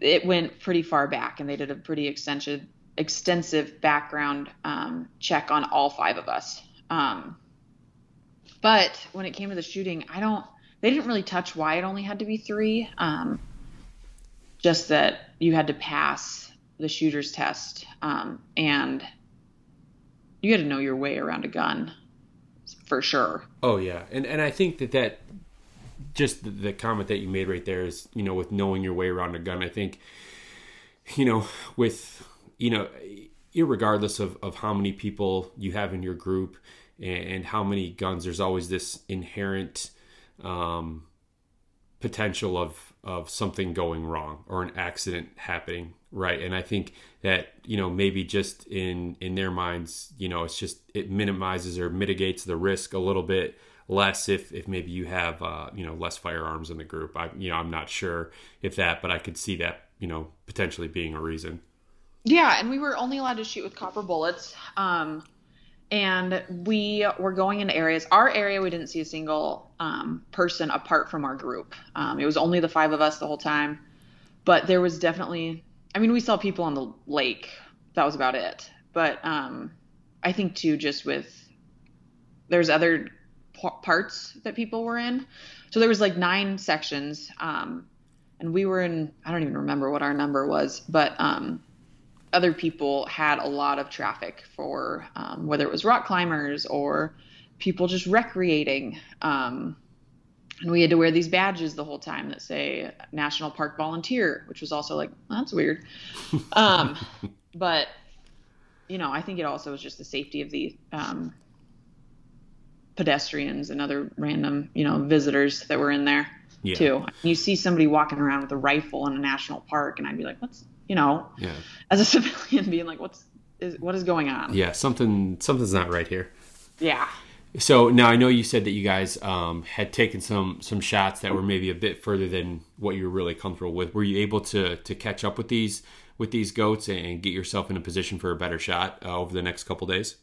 it went pretty far back, and they did a pretty extensive extensive background um, check on all five of us. Um, but when it came to the shooting, I don't. They didn't really touch why it only had to be three. Um, just that you had to pass the shooter's test, um, and you had to know your way around a gun for sure. Oh yeah, and and I think that that just the, the comment that you made right there is you know with knowing your way around a gun. I think you know with you know regardless of, of how many people you have in your group and, how many guns there's always this inherent um, potential of of something going wrong or an accident happening right? And i think that you know maybe just in in their minds you know it's just it minimizes or mitigates the risk a little bit less if if maybe you have uh, you know less firearms in the group. I you know i'm not sure if that but i could see that you know potentially being a reason yeah and we were only allowed to shoot with copper bullets um and we were going into areas. Our area, we didn't see a single um, person apart from our group. Um, it was only the five of us the whole time, but there was definitely. I mean, we saw people on the lake. That was about it. But um, I think too, just with there's other p- parts that people were in. So there was like nine sections, um, and we were in. I don't even remember what our number was, but um, other people had a lot of traffic for um, whether it was rock climbers or people just recreating. Um, and we had to wear these badges the whole time that say National Park Volunteer, which was also like, well, that's weird. Um, but, you know, I think it also was just the safety of the um, pedestrians and other random, you know, visitors that were in there. Yeah. Too. You see somebody walking around with a rifle in a national park, and I'd be like, "What's you know, yeah. as a civilian being like, what's is what is going on? Yeah, something something's not right here. Yeah. So now I know you said that you guys um, had taken some some shots that were maybe a bit further than what you were really comfortable with. Were you able to to catch up with these with these goats and get yourself in a position for a better shot uh, over the next couple days?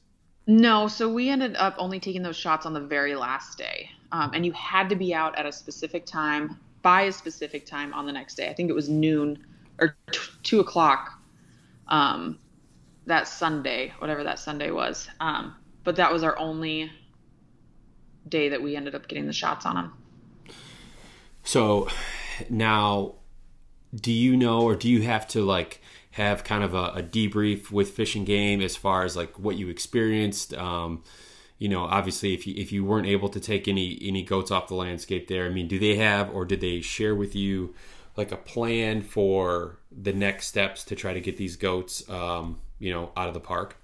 No, so we ended up only taking those shots on the very last day, um, and you had to be out at a specific time by a specific time on the next day. I think it was noon or t- two o'clock um, that Sunday, whatever that Sunday was. Um, but that was our only day that we ended up getting the shots on them. So now, do you know, or do you have to like have kind of a, a debrief with Fish and Game as far as like what you experienced? Um, you know, obviously, if you if you weren't able to take any any goats off the landscape there, I mean, do they have or did they share with you? Like a plan for the next steps to try to get these goats, um, you know, out of the park?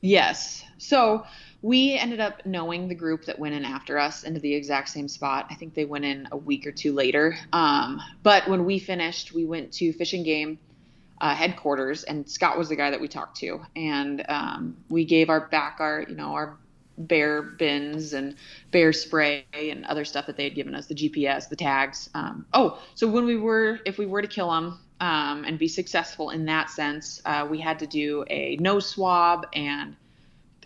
Yes. So we ended up knowing the group that went in after us into the exact same spot. I think they went in a week or two later. Um, but when we finished, we went to Fish and Game uh, headquarters, and Scott was the guy that we talked to, and um, we gave our back our you know our bear bins and bear spray and other stuff that they had given us, the GPS, the tags. Um, oh, so when we were, if we were to kill them um, and be successful in that sense, uh, we had to do a nose swab and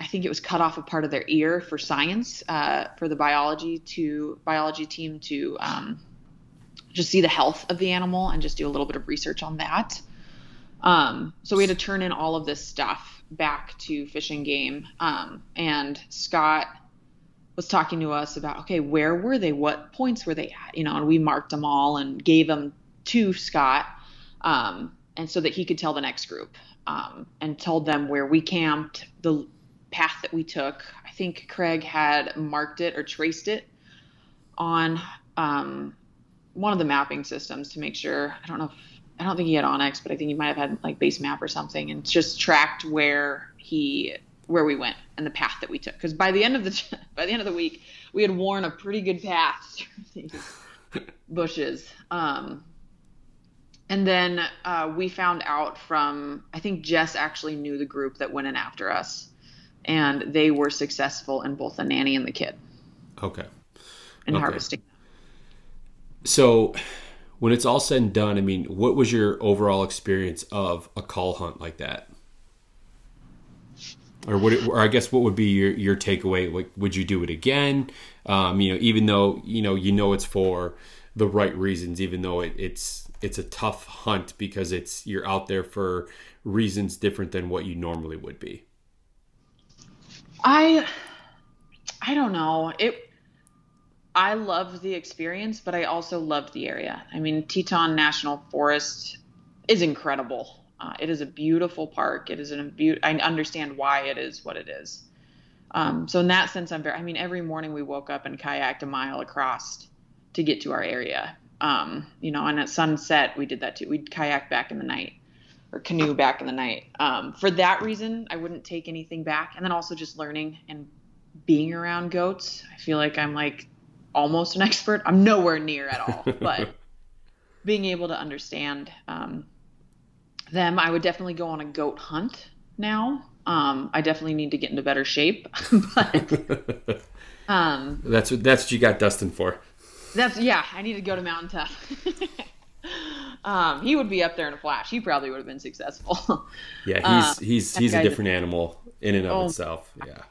I think it was cut off a part of their ear for science uh, for the biology to biology team to um, just see the health of the animal and just do a little bit of research on that. Um, so we had to turn in all of this stuff back to Fish and Game. Um, and Scott was talking to us about, okay, where were they? What points were they at? You know, and we marked them all and gave them to Scott, um, and so that he could tell the next group um, and told them where we camped, the path that we took. I think Craig had marked it or traced it on um, one of the mapping systems to make sure. I don't know if I don't think he had onX, but I think he might have had like base map or something, and just tracked where he where we went and the path that we took. Because by the end of the by the end of the week, we had worn a pretty good path through these bushes. Um, and then uh, we found out from I think Jess actually knew the group that went in after us, and they were successful in both the nanny and the kid. Okay. In okay. harvesting. So when it's all said and done, I mean, what was your overall experience of a cull hunt like that? Or would it, or I guess what would be your, your takeaway? Like, would you do it again? Um, you know, even though you know you know it's for the right reasons, even though it, it's it's a tough hunt because it's you're out there for reasons different than what you normally would be? I I don't know. It I loved the experience, but I also loved the area. I mean, Teton National Forest is incredible. Uh, it is a beautiful park. It is a be- I understand why it is what it is. Um, so in that sense, I'm very. I mean, every morning we woke up and kayaked a mile across to get to our area. Um, you know, and at sunset we did that too. We'd kayak back in the night or canoe back in the night. Um, for that reason, I wouldn't take anything back. And then also just learning and being around goats. I feel like I'm like almost an expert. I'm nowhere near at all, but being able to understand um, them, I would definitely go on a goat hunt now. Um, I definitely need to get into better shape, but um, that's what that's what you got Dustin for. That's yeah. I need to go to Mountain Tough. um, he would be up there in a flash. He probably would have been successful. yeah, he's um, he's he's a different animal in and of oh, itself. Yeah.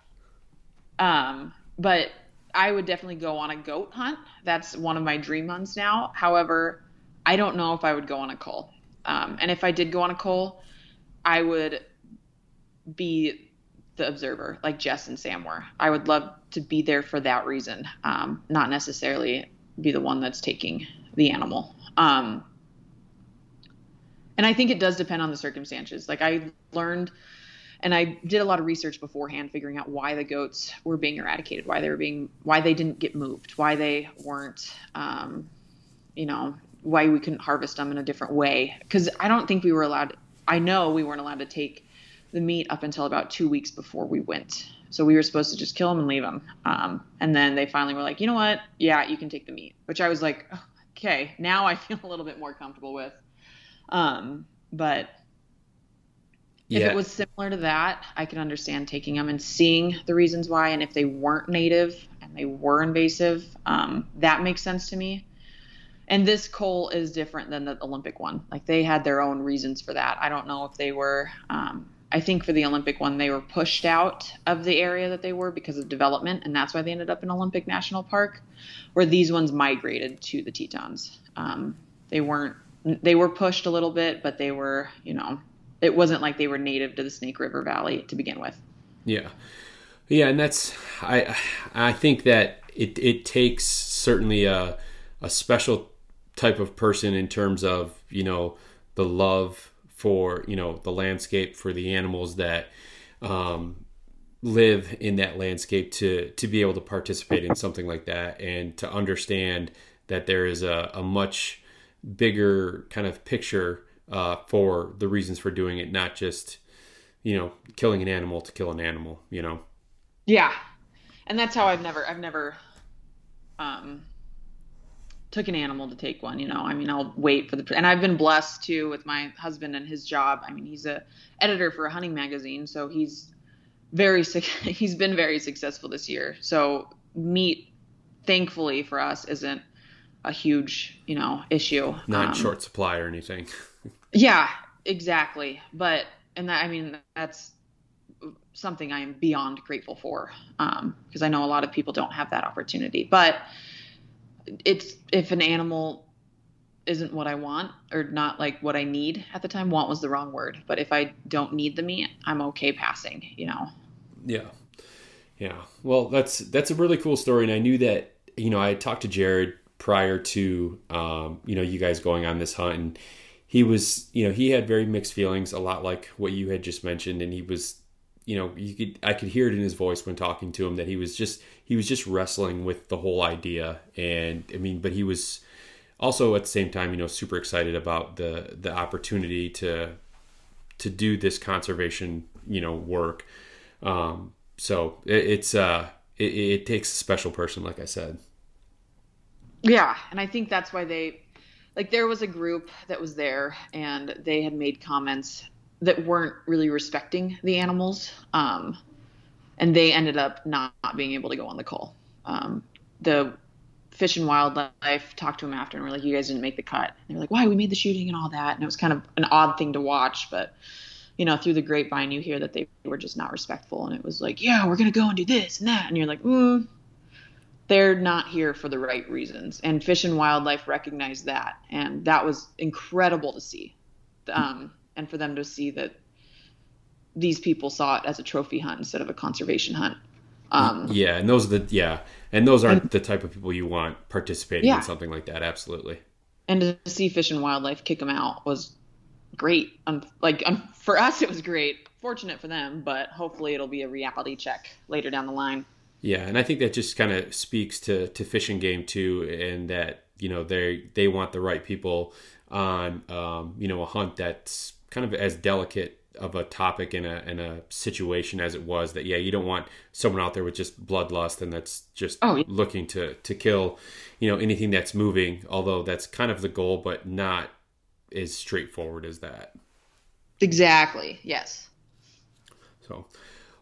Um, but I would definitely go on a goat hunt. That's one of my dream hunts now. However, I don't know if I would go on a cull. Um, and if I did go on a cull, I would be the observer, like Jess and Sam were. I would love to be there for that reason, um, not necessarily be the one that's taking the animal. Um, and I think it does depend on the circumstances. Like I learned and I did a lot of research beforehand, figuring out why the goats were being eradicated, why they were being, why they didn't get moved, why they weren't, um, you know, why we couldn't harvest them in a different way. Because I don't think we were allowed. I know we weren't allowed to take the meat up until about two weeks before we went. So we were supposed to just kill them and leave them. Um, and then they finally were like, you know what? Yeah, you can take the meat. Which I was like, okay, now I feel a little bit more comfortable with. Um, but if yeah. it was similar to that, I could understand taking them and seeing the reasons why. And if they weren't native and they were invasive, um, that makes sense to me. And this cull is different than the Olympic one. Like they had their own reasons for that. I don't know if they were. Um, I think for the Olympic one, they were pushed out of the area that they were because of development, and that's why they ended up in Olympic National Park. Where these ones migrated to the Tetons. Um, they weren't. They were pushed a little bit, but they were, you know, it wasn't like they were native to the Snake River Valley to begin with. Yeah, yeah, and that's I I think that it it takes certainly a a special type of person in terms of you know the love for you know the landscape for the animals that um, live in that landscape to to be able to participate in something like that and to understand that there is a, a much bigger kind of picture uh, for the reasons for doing it, not just you know killing an animal to kill an animal. You know. Yeah, and that's how I've never I've never um, took an animal to take one. You know, I mean, I'll wait for the and I've been blessed too with my husband and his job. I mean, he's a editor for a hunting magazine, so he's very he's been very successful this year. So meat, thankfully for us, isn't a huge you know issue. Not um, short supply or anything. Yeah, exactly. But and that I mean that's something I am beyond grateful for because um, I know a lot of people don't have that opportunity. But it's if an animal isn't what I want or not like what I need at the time. Want was the wrong word, but if I don't need the meat, I'm okay passing. You know. Yeah, yeah. Well, that's that's a really cool story, and I knew that you know I talked to Jared prior to um, you know you guys going on this hunt, and he was, you know, he had very mixed feelings, a lot like what you had just mentioned, and he was, you know, you could I could hear it in his voice when talking to him that he was just he was just wrestling with the whole idea, and I mean, but he was also at the same time, you know, super excited about the the opportunity to to do this conservation, you know, work. Um, so it, it's uh, it, it takes a special person, like I said. Yeah, and I think that's why they like there was a group that was there and they had made comments that weren't really respecting the animals um, and they ended up not, being able to go on the cull. Um, the fish and wildlife talked to them after and were like you guys didn't make the cut. They were like why we made the shooting and all that. And it was kind of an odd thing to watch but you know through the grapevine you hear that they were just not respectful and it was like yeah we're gonna go and do this and that. And you're like mm, they're not here for the right reasons. And Fish and Wildlife recognized that. And that was incredible to see. Um, and for them to see that these people saw it as a trophy hunt instead of a conservation hunt. Um, yeah, and those are the yeah, and those aren't and, the type of people you want participating yeah. in something like that. Absolutely. And to see Fish and Wildlife kick them out was great. Um, like um, for us, it was great. Fortunate for them, but hopefully it'll be a reality check later down the line. Yeah, and I think that just kind of speaks to to Fish and Game too, and that you know they they want the right people on um, you know a hunt that's kind of as delicate of a topic in a in a situation as it was that yeah you don't want someone out there with just bloodlust and that's just oh, yeah. looking to to kill you know anything that's moving although that's kind of the goal but not as straightforward as that exactly yes so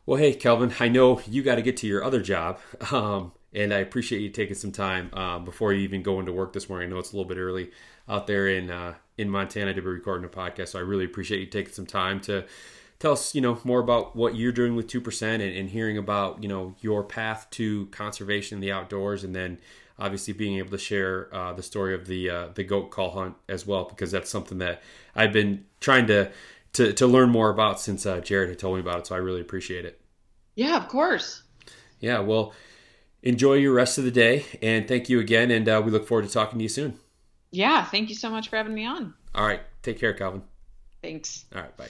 well hey Kalvyn i know you got to get to your other job um, and i appreciate you taking some time um, before you even go into work this morning i know it's a little bit early out there in uh, in Montana to be recording a podcast. So I really appreciate you taking some time to tell us, you know, more about what you're doing with two percent and, and, hearing about, you know, your path to conservation in the outdoors, and then obviously being able to share uh, the story of the uh, the goat cull hunt as well, because that's something that I've been trying to to, to learn more about since uh, Jared had told me about it. So I really appreciate it. Yeah, of course. Yeah, well, enjoy your rest of the day, and thank you again, and uh, we look forward to talking to you soon. Yeah, thank you so much for having me on. All right. Take care, Kalvyn. Thanks. All right. Bye.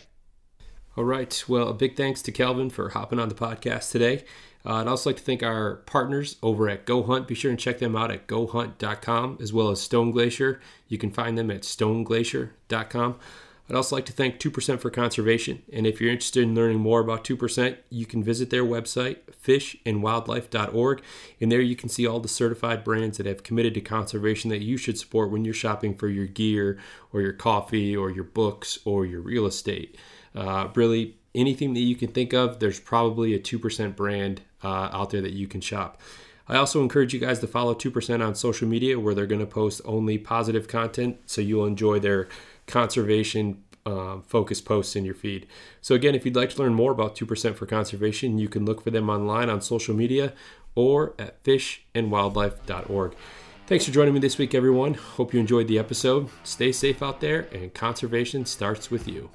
All right. Well, a big thanks to Kalvyn for hopping on the podcast today. Uh, I'd also like to thank our partners over at Go Hunt. Be sure and check them out at gohunt.com as well as Stone Glacier. You can find them at stoneglacier.com. I'd also like to thank 2% for Conservation. And if you're interested in learning more about 2%, you can visit their website, fishandwildlife.org. And there you can see all the certified brands that have committed to conservation that you should support when you're shopping for your gear or your coffee or your books or your real estate. Uh, really, anything that you can think of, there's probably a 2% brand uh, out there that you can shop. I also encourage you guys to follow 2% on social media where they're going to post only positive content so you'll enjoy their conservation uh, focus posts in your feed. So, again, if you'd like to learn more about 2% for conservation, you can look for them online on social media or at fishandwildlife.org. Thanks for joining me this week, everyone. Hope you enjoyed the episode. Stay safe out there, and conservation starts with you.